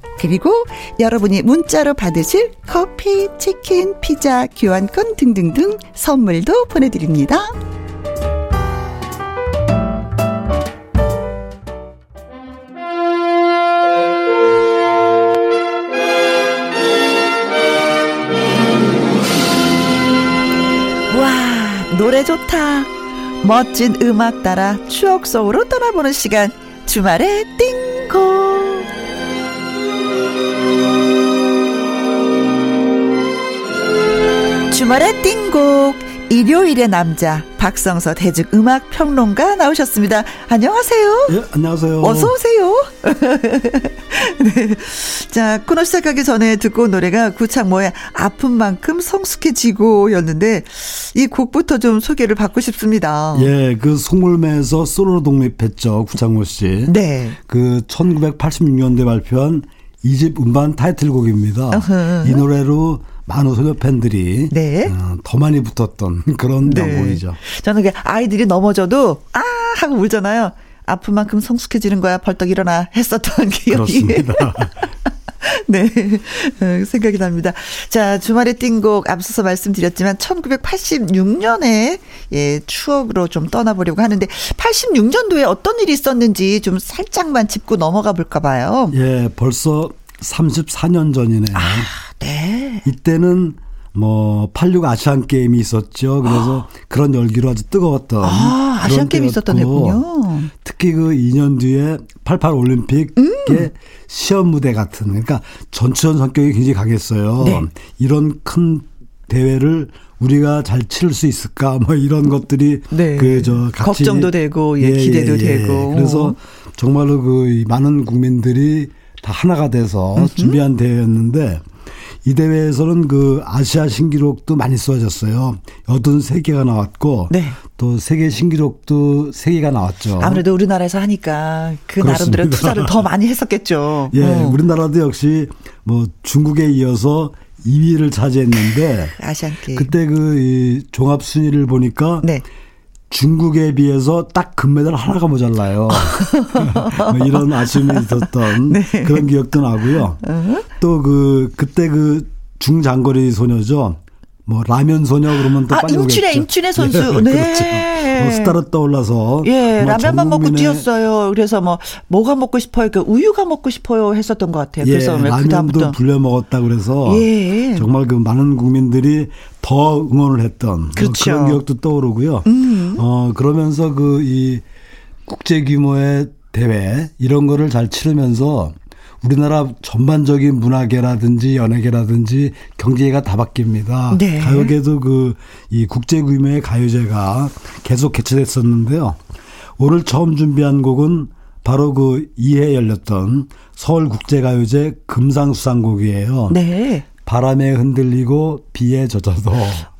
그리고 여러분이 문자로 받으실 커피, 치킨, 피자, 교환권 등등등 선물도 보내드립니다. 와, 노래 좋다. 멋진 음악 따라 추억 속으로 떠나보는 시간. 주말의 띵고. 주말의 띵곡 일요일의 남자 박성서 대중 음악 평론가 나오셨습니다. 안녕하세요. 예, 안녕하세요. 어서 오세요. 네. 자, 코너 시작하기 전에 듣고 온 노래가 구창모의 아픈 만큼 성숙해지고였는데 이 곡부터 좀 소개를 받고 싶습니다. 예, 그 송물매에서 솔로로 독립했죠. 구창모 씨. 네. 그 1986년도에 발표한 이집 음반 타이틀곡입니다. 어허. 이 노래로 많은 소녀 팬들이 네. 어, 더 많이 붙었던 그런 네. 명곡이죠. 저는 그 아이들이 넘어져도 아 하고 울잖아요. 아픈 만큼 성숙해지는 거야. 벌떡 일어나 했었던 기억이. 그렇습니다. 네. 어, 생각이 납니다. 자, 주말에 띵곡 앞서서 말씀드렸지만 1986년에 예, 추억으로 좀 떠나보려고 하는데 86년도에 어떤 일이 있었는지 좀 살짝만 짚고 넘어가 볼까 봐요. 예, 벌써 34년 전이네요. 아, 네. 이때는 뭐 86 아시안 게임이 있었죠. 그래서 아. 그런 열기로 아주 뜨거웠던 아, 아시안 게임이 있었던 해군요. 특히 그 2년 뒤에 88 올림픽의 음. 시험 무대 같은 그러니까 전투전 성격이 굉장히 강했어요. 네. 이런 큰 대회를 우리가 잘 치를 수 있을까 뭐 이런 것들이 네. 그저 걱정도 되고 예, 기대도 예, 예. 되고 그래서 정말로 그 많은 국민들이 다 하나가 돼서 음흠. 준비한 대회였는데 이 대회에서는 그 아시아 신기록도 많이 쏘아졌어요. 83개가 나왔고 네. 또 세계 신기록도 3개가 나왔죠. 아무래도 우리나라에서 하니까 그 그렇습니다. 나름대로 투자를 더 많이 했었겠죠. 예, 어. 우리나라도 역시 뭐 중국에 이어서 2위를 차지했는데 아시안 게임. 그때 그 종합 순위를 보니까 네. 중국에 비해서 딱 금메달 하나가 모자라요. 뭐 이런 아쉬움이 있었던 네. 그런 기억도 나고요. 또 그 그때 그 중장거리 소녀죠. 뭐 라면 소녀 그러면 또 아, 빨리 임춘혜, 오겠죠. 임춘혜 선수. 예, 네. 그렇죠. 뭐 스타로 떠올라서 예, 라면만 먹고 뛰었어요. 그래서 뭐 뭐가 먹고 싶어요? 그 우유가 먹고 싶어요 했었던 것 같아요. 예, 그래서 라면도 불려 먹었다 그래서 예. 정말 그 많은 국민들이 더 응원을 했던 그렇죠. 그런 기억도 떠오르고요. 음. 어 그러면서 그 이 국제 규모의 대회 이런 거를 잘 치르면서 우리나라 전반적인 문화계라든지 연예계라든지 경제가 다 바뀝니다. 네. 가요계도 그 이 국제 규모의 가요제가 계속 개최됐었는데요. 오늘 처음 준비한 곡은 바로 그 이해 열렸던 서울 국제 가요제 금상수상곡이에요. 네. 바람에 흔들리고 비에 젖어도.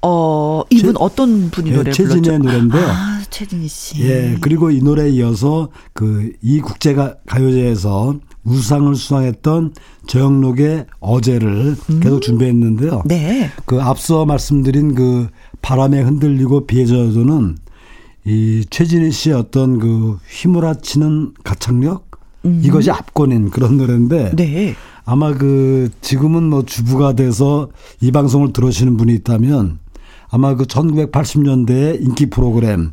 어, 이분 최, 어떤 분이 예, 노래 최진의 불렀죠? 노래인데요. 아, 최진희 씨. 예, 그리고 이 노래에 이어서 그 이 국제가 가요제에서 우상을 수상했던 저영록의 어제를 음. 계속 준비했는데요. 네. 그 앞서 말씀드린 그 바람에 흔들리고 비에 젖어도는 이 최진희 씨의 어떤 그 휘몰아치는 가창력 음. 이것이 압권인 그런 노래인데 네. 아마 그 지금은 뭐 주부가 돼서 이 방송을 들으시는 분이 있다면 아마 그 1980년대 인기 프로그램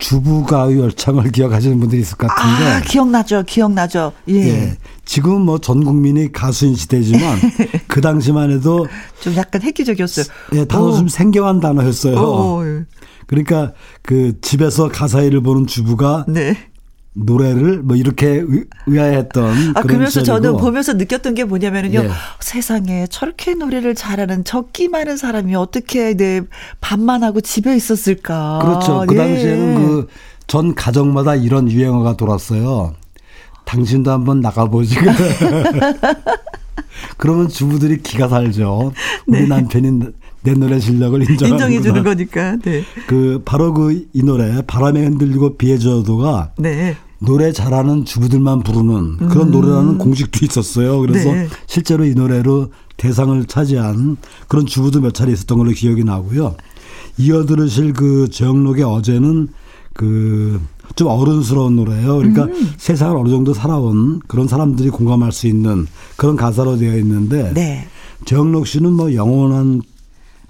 주부가의 열창을 기억하시는 분들이 있을 것 같은데. 아, 기억나죠. 기억나죠. 예. 예. 지금 뭐 전 국민이 가수인 시대지만 그 당시만 해도 좀 약간 획기적이었어요. 예, 단어 좀 생경한 단어였어요. 오. 그러니까 그 집에서 가사 일을 보는 주부가 네. 노래를 뭐 이렇게 의아해했던 아 그러면서 저는 보면서 느꼈던 게 뭐냐면은요. 예. 세상에 저렇게 노래를 잘하는 적기 많은 사람이 어떻게 내 밥만 하고 집에 있었을까? 그렇죠. 그 예. 당시에는 그전 가정마다 이런 유행어가 돌았어요. 당신도 한번 나가보지. 그러면 주부들이 기가 살죠. 우리 네. 남편이 내 노래 실력을 인정해 주는 거니까. 네. 그 바로 그 이 노래 바람에 흔들리고 비에 젖어도가 네. 노래 잘하는 주부들만 부르는 그런 음. 노래라는 공식도 있었어요. 그래서 네. 실제로 이 노래로 대상을 차지한 그런 주부도 몇 차례 있었던 걸로 기억이 나고요. 이어 들으실 그 저영록의 어제는 그 좀 어른스러운 노래예요. 그러니까 음. 세상을 어느 정도 살아온 그런 사람들이 공감할 수 있는 그런 가사로 되어 있는데 네. 전영록 씨는 뭐 영원한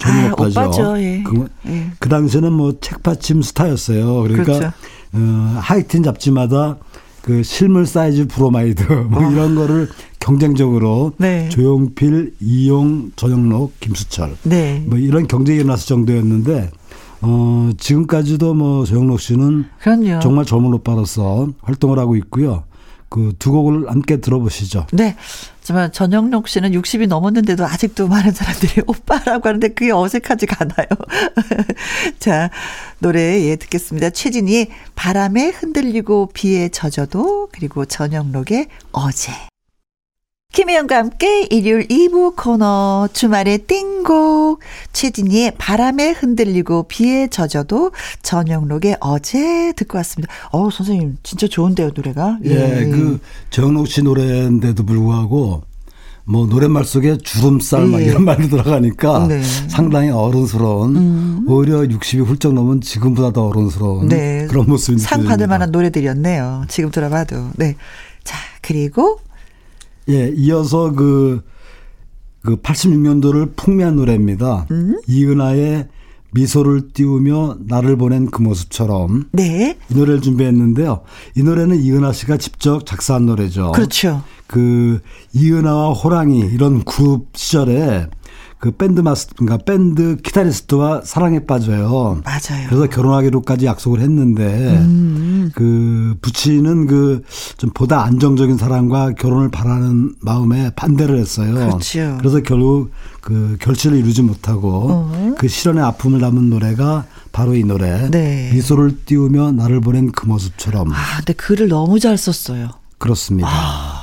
정인 아, 오빠죠. 오빠죠. 예. 그, 예. 그 당시에는 뭐 책받침 스타였어요. 그러니까 그렇죠. 어, 하이틴 잡지마다 그 실물 사이즈 브로마이드 뭐 어. 이런 거를 경쟁적으로 네. 조용필, 이용, 전영록, 김수철 네. 뭐 이런 경쟁이 일어났을 정도였는데 어 지금까지도 뭐 전영록 씨는 그럼요. 정말 젊은 오빠로서 활동을 하고 있고요. 그 두 곡을 함께 들어보시죠. 네. 하지만 전영록 씨는 60이 넘었는데도 아직도 많은 사람들이 오빠라고 하는데 그게 어색하지가 않아요. 자, 노래 예 듣겠습니다. 최진이 바람에 흔들리고 비에 젖어도 그리고 전영록의 어제. 김혜영과 함께 일요일 2부 코너 주말의 띵곡 최진희의 바람에 흔들리고 비에 젖어도 전영록의 어제 듣고 왔습니다. 어 선생님 진짜 좋은데요 노래가. 예, 예 그 정록 씨 노래인데도 불구하고 뭐 노랫말 속에 주름살 막 예. 이런 말도 들어가니까 네. 상당히 어른스러운 음. 오히려 60이 훌쩍 넘은 지금보다 더 어른스러운 네. 그런 모습이 상 받을 만한 노래들이었네요. 지금 들어봐도. 네. 자, 그리고 예, 이어서 그, 그 86년도를 풍미한 노래입니다. 음? 이은하의 미소를 띄우며 나를 보낸 그 모습처럼. 네. 이 노래를 준비했는데요. 이 노래는 이은하 씨가 직접 작사한 노래죠. 그렇죠. 그 이은하와 호랑이 이런 그룹 시절에 그 밴드 마스터, 그러니까 밴드 기타리스트와 사랑에 빠져요. 맞아요. 그래서 결혼하기로까지 약속을 했는데, 음. 그 부친은 그 좀 보다 안정적인 사람과 결혼을 바라는 마음에 반대를 했어요. 그렇죠. 그래서 결국 그 결실을 이루지 못하고 어. 그 실현의 아픔을 담은 노래가 바로 이 노래. 네. 미소를 띄우며 나를 보낸 그 모습처럼. 아, 근데 글을 너무 잘 썼어요. 그렇습니다. 아.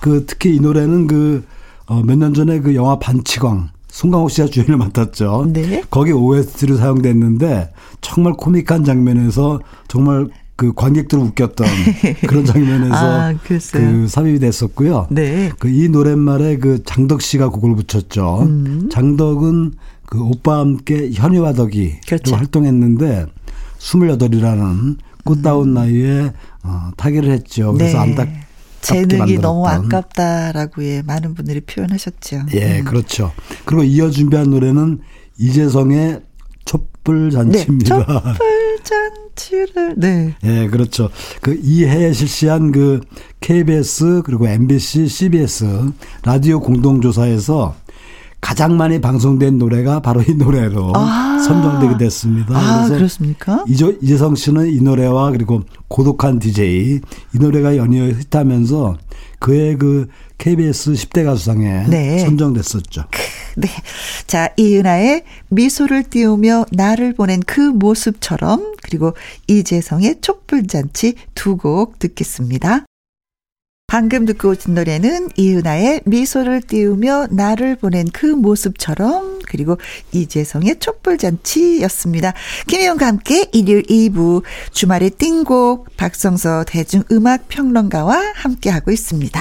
그 특히 이 노래는 그 어, 몇 년 전에 그 영화 반치광 송강호 씨가 주연을 맡았죠. 네. 거기 OST로 사용됐는데 정말 코믹한 장면에서 정말 그 관객들을 웃겼던 그런 장면에서 아, 그 삽입이 됐었고요. 네. 그 이 노랫말에 그 장덕 씨가 곡을 붙였죠. 음. 장덕은 그 오빠와 함께 현이와 덕이 그렇죠. 활동했는데 28이라는 꽃다운 음. 나이에 어, 타계를 했죠. 그래서 네. 안타 재능이 너무 아깝다라고 예, 많은 분들이 표현하셨죠. 예, 음. 그렇죠. 그리고 이어 준비한 노래는 이재성의 촛불 잔치입니다. 네, 촛불 잔치를 네. 예, 그렇죠. 그 이해에 실시한 그 KBS 그리고 MBC, CBS 라디오 공동 조사에서 가장 많이 방송된 노래가 바로 이 노래로 아~ 선정되게 됐습니다. 아, 그렇습니까? 이재, 이재성 씨는 이 노래와 그리고 고독한 DJ 이 노래가 연이어 히트하면서 그의 그 KBS 10대 가수상에 네. 선정됐었죠. 네. 자, 이은하의 미소를 띄우며 나를 보낸 그 모습처럼 그리고 이재성의 촛불잔치 두 곡 듣겠습니다. 방금 듣고 오신 노래는 이은하의 미소를 띄우며 나를 보낸 그 모습처럼 그리고 이재성의 촛불잔치였습니다. 김혜영과 함께 일요일 2부 주말의 띵곡 박성서 대중음악평론가와 함께하고 있습니다.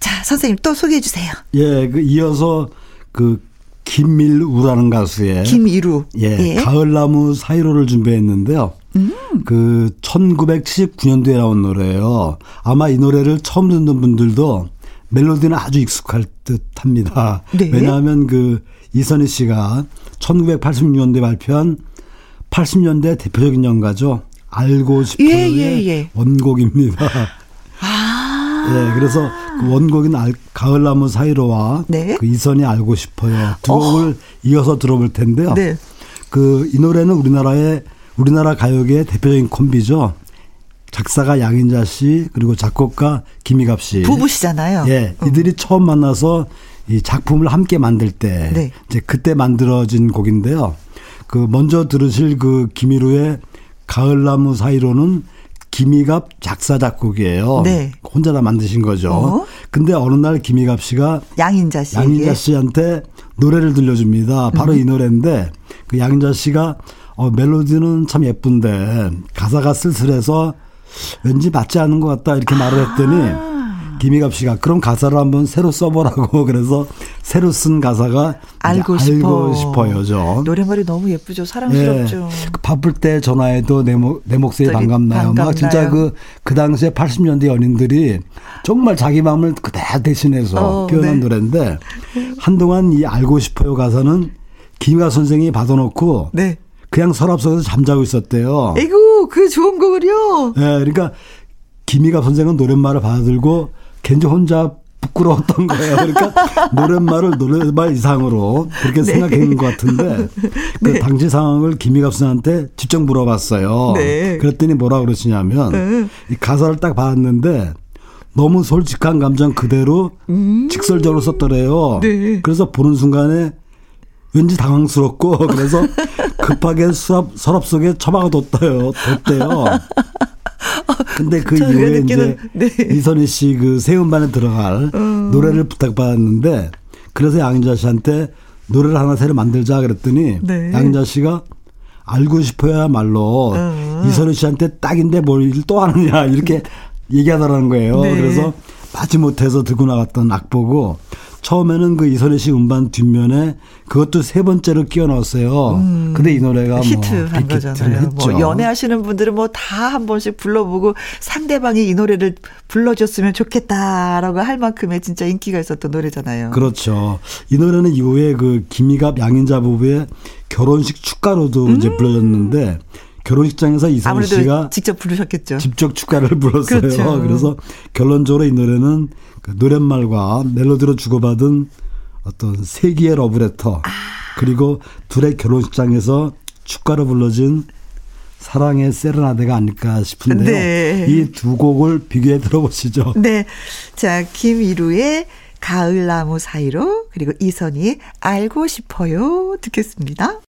자 선생님 또 소개해 주세요. 예, 그 이어서 그 김밀우라는 가수의 김이루 예, 예. 가을나무 사이로를 준비했는데요. 음. 그 1979년도에 나온 노래예요. 아마 이 노래를 처음 듣는 분들도 멜로디는 아주 익숙할 듯합니다. 네. 왜냐하면 그 이선희 씨가 1986년도에 발표한 80년대 대표적인 연가죠. 알고 싶어의 예, 예, 예. 원곡입니다. 아. 예, 그래서 그 원곡인 알, 가을나무 사이로와 네. 그 이선이 알고 싶어요. 두 곡을 어. 이어서 들어볼 텐데요. 네. 그이 노래는 우리나라의 우리나라 가요계의 대표적인 콤비죠. 작사가 양인자 씨 그리고 작곡가 김희갑 씨 부부시잖아요. 예, 이들이 음. 처음 만나서 이 작품을 함께 만들 때 네. 이제 그때 만들어진 곡인데요. 그 먼저 들으실 그 김희루의 가을나무 사이로는 김희갑 작사 작곡이에요. 네. 혼자 다 만드신 거죠. 어? 근데 어느 날 김희갑 씨가 양인자 씨 양인자 씨한테 노래를 들려줍니다. 바로 음. 이 노래인데 그 양인자 씨가 어, 멜로디는 참 예쁜데 가사가 쓸쓸해서 왠지 맞지 않는 것 같다 이렇게 말을 했더니 아. 김희갑 씨가 그런 가사를 한번 새로 써보라고 그래서 새로 쓴 가사가 알고 싶어. 싶어요죠. 노래말이 너무 예쁘죠. 사랑스럽죠. 네. 바쁠 때 전화해도 내, 목, 내 목소리 반갑나요. 반갑나요. 막 진짜 그, 그 당시에 80년대 연인들이 정말 자기 마음을 그대로 대신해서 어, 표현한 네. 노래인데 한동안 이 알고 싶어요 가사는 김희갑 선생이 받아놓고 네. 그냥 서랍 속에서 잠자고 있었대요. 에이구, 그 좋은 곡을요? 네, 그러니까 김희갑 선생은 노랫말을 받아들고 괜히 혼자 부끄러웠던 거예요. 그러니까 노랫말을 노랫말 이상으로 그렇게 네. 생각했는 것 같은데 그 네. 당시 상황을 김희갑 선생한테 직접 물어봤어요. 네. 그랬더니 뭐라 그러시냐면 네. 이 가사를 딱 봤는데 너무 솔직한 감정 그대로 음. 직설적으로 썼더래요. 네. 그래서 보는 순간에 왠지 당황스럽고 그래서 급하게 수업 서랍 속에 처박아 뒀대요. 뒀대요. 근데 그 이후에 이제 네. 이선희 씨그 세운반에 들어갈 음. 노래를 부탁받았는데 그래서 양인자 씨한테 노래를 하나 새로 만들자 그랬더니 네. 양인자 씨가 알고 싶어야말로 음. 이선희 씨한테 딱인데 뭘 또 하느냐 이렇게 얘기하더라는 거예요. 네. 그래서 마지 못해서 들고 나갔던 악보고 처음에는 그 이선희 씨 음반 뒷면에 그것도 세 번째로 끼워 넣었어요. 음, 근데 이 노래가 뭐 히트한 뭐 거잖아요. 뭐 연애하시는 분들은 뭐 다 한 번씩 불러보고 상대방이 이 노래를 불러줬으면 좋겠다라고 할 만큼의 진짜 인기가 있었던 노래잖아요. 그렇죠. 이 노래는 이후에 그 김희갑 양인자 부부의 결혼식 축가로도 음. 이제 불러졌는데 결혼식장에서 이선희 씨가 직접 부르셨겠죠. 직접 축가를 불렀어요. 그렇죠. 그래서 결론적으로 이 노래는 그 노랫말과 멜로디로 주고받은 어떤 세기의 러브레터 아. 그리고 둘의 결혼식장에서 축가로 불러진 사랑의 세레나데가 아닐까 싶은데요. 네. 이두 곡을 비교해 들어보시죠. 네. 자, 김이루의 가을나무 사이로 그리고 이선희의 알고 싶어요 듣겠습니다.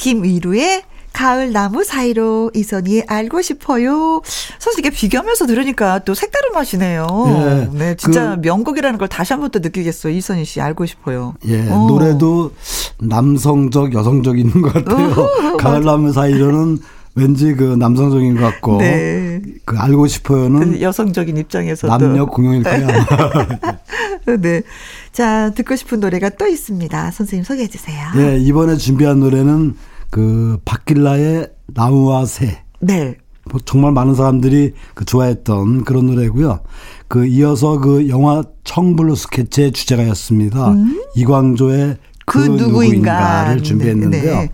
김이루의 가을 나무 사이로 이선이 알고 싶어요. 사실 이게 비교하면서 들으니까 또 색다른 맛이네요. 예, 네, 진짜 그, 명곡이라는 걸 다시 한번또 느끼겠어요. 이선희 씨 알고 싶어요. 예, 오. 어. 노래도 남성적, 여성적 인것 같아요. 오, 가을 나무 사이로는 왠지 그 남성적인 것 같고 네. 그 알고 싶어요는 그 여성적인 입장에서 남녀 공용일 거야. 네. 자, 듣고 싶은 노래가 또 있습니다. 선생님 소개해 주세요. 네, 이번에 준비한 노래는 그 박길라의 나무와 새. 네. 뭐 정말 많은 사람들이 그 좋아했던 그런 노래고요. 그 이어서 그 영화 청블루 스케치의 주제가였습니다. 음? 이광조의 그, 그 누구인가. 를 준비했는데요. 네, 네.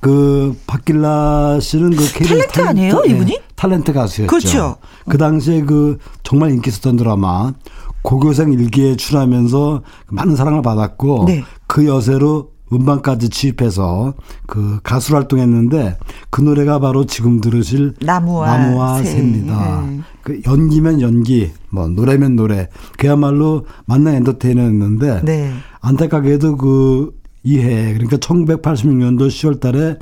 그 박길라 씨는 그 KBS 탤런트 아니에요, 네, 이분이? 탤런트 가수였죠. 그렇죠. 그 당시에 그 정말 인기 있었던 드라마 고교생 일기에 출연하면서 많은 사랑을 받았고 네. 그 여세로 음반까지 취입해서 그 가수 활동했는데 그 노래가 바로 지금 들으실 나무와, 나무와 새. 새입니다. 네. 그 연기면 연기, 뭐 노래면 노래, 그야말로 만난 엔터테이너였는데 네. 안타깝게도 그 이해 그러니까 1986년도 10월달에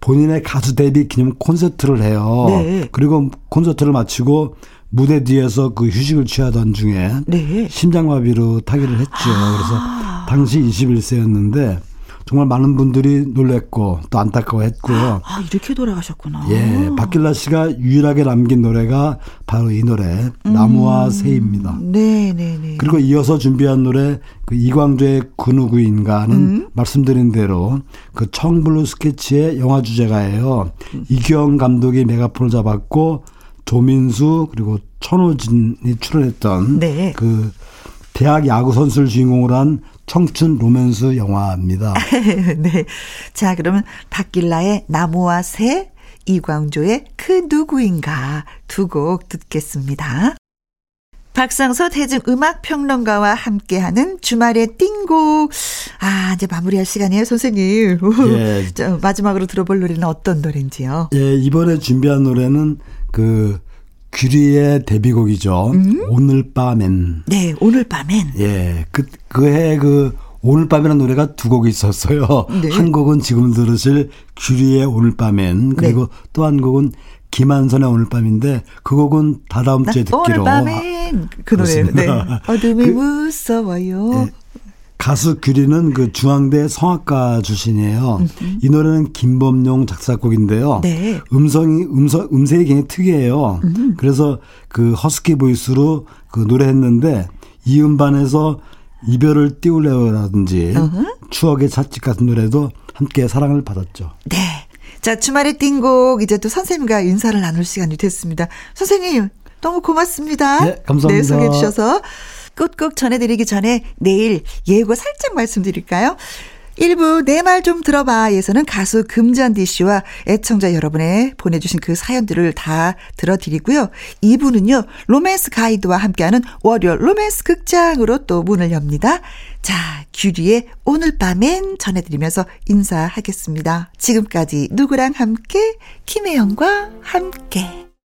본인의 가수 데뷔 기념 콘서트를 해요. 네. 그리고 콘서트를 마치고 무대 뒤에서 그 휴식을 취하던 중에 네. 심장마비로 타기를 했죠. 아. 그래서 당시 21세였는데 정말 많은 분들이 놀랬고 또 안타까워했고요. 아 이렇게 돌아가셨구나. 예, 박길라 씨가 유일하게 남긴 노래가 바로 이 노래 나무와 음. 새입니다. 네, 네, 네. 그리고 이어서 준비한 노래 그 이광조의 그 누구인가는 음. 말씀드린 대로 그 청블루 스케치의 영화 주제가예요. 음. 이경 감독이 메가폰을 잡았고 조민수 그리고 천호진이 출연했던 네. 그 대학 야구 선수를 주인공으로 한 청춘 로맨스 영화입니다. 네. 자, 그러면 박길라의 나무와 새, 이광조의 그 누구인가 두 곡 듣겠습니다. 박상서 대중 음악 평론가와 함께하는 주말의 띵곡. 아, 이제 마무리할 시간이에요, 선생님. 예. 자, 마지막으로 들어볼 노래는 어떤 노래인지요? 예, 이번에 준비한 노래는 그 규리의 데뷔곡이죠. 음? 오늘 밤엔. 네, 오늘 밤엔. 예, 그, 그해 그 오늘 밤이라는 노래가 두 곡이 있었어요. 네. 한 곡은 지금 들으실 규리의 오늘 밤엔 그리고 네. 또한 곡은 김한선의 오늘 밤인데 그 곡은 다다음 주에 듣기로 오늘 밤엔 그 노래 네. 어둠이 그, 무서워요. 네. 가수 규리는 그 중앙대 성악가 출신이에요. 음흠. 이 노래는 김범용 작사곡인데요. 네. 음성이 음성 음색이 굉장히 특이해요. 음흠. 그래서 그 허스키 보이스로 그 노래했는데 이 음반에서 이별을 띄울래요라든지 추억의 찻집 같은 노래도 함께 사랑을 받았죠. 네. 자, 주말의 띵곡 이제 또 선생님과 인사를 나눌 시간이 됐습니다. 선생님, 너무 고맙습니다. 네, 감사합니다. 네, 소개해 주셔서. 끝곡 전해드리기 전에 내일 예고 살짝 말씀드릴까요? 1부 내 말 좀 들어봐에서는 가수 금잔디 씨와 애청자 여러분의 보내주신 그 사연들을 다 들어드리고요. 2부는요. 로맨스 가이드와 함께하는 월요 로맨스 극장으로 또 문을 엽니다. 자, 규리의 오늘 밤엔 전해드리면서 인사하겠습니다. 지금까지 누구랑 함께 김혜영과 함께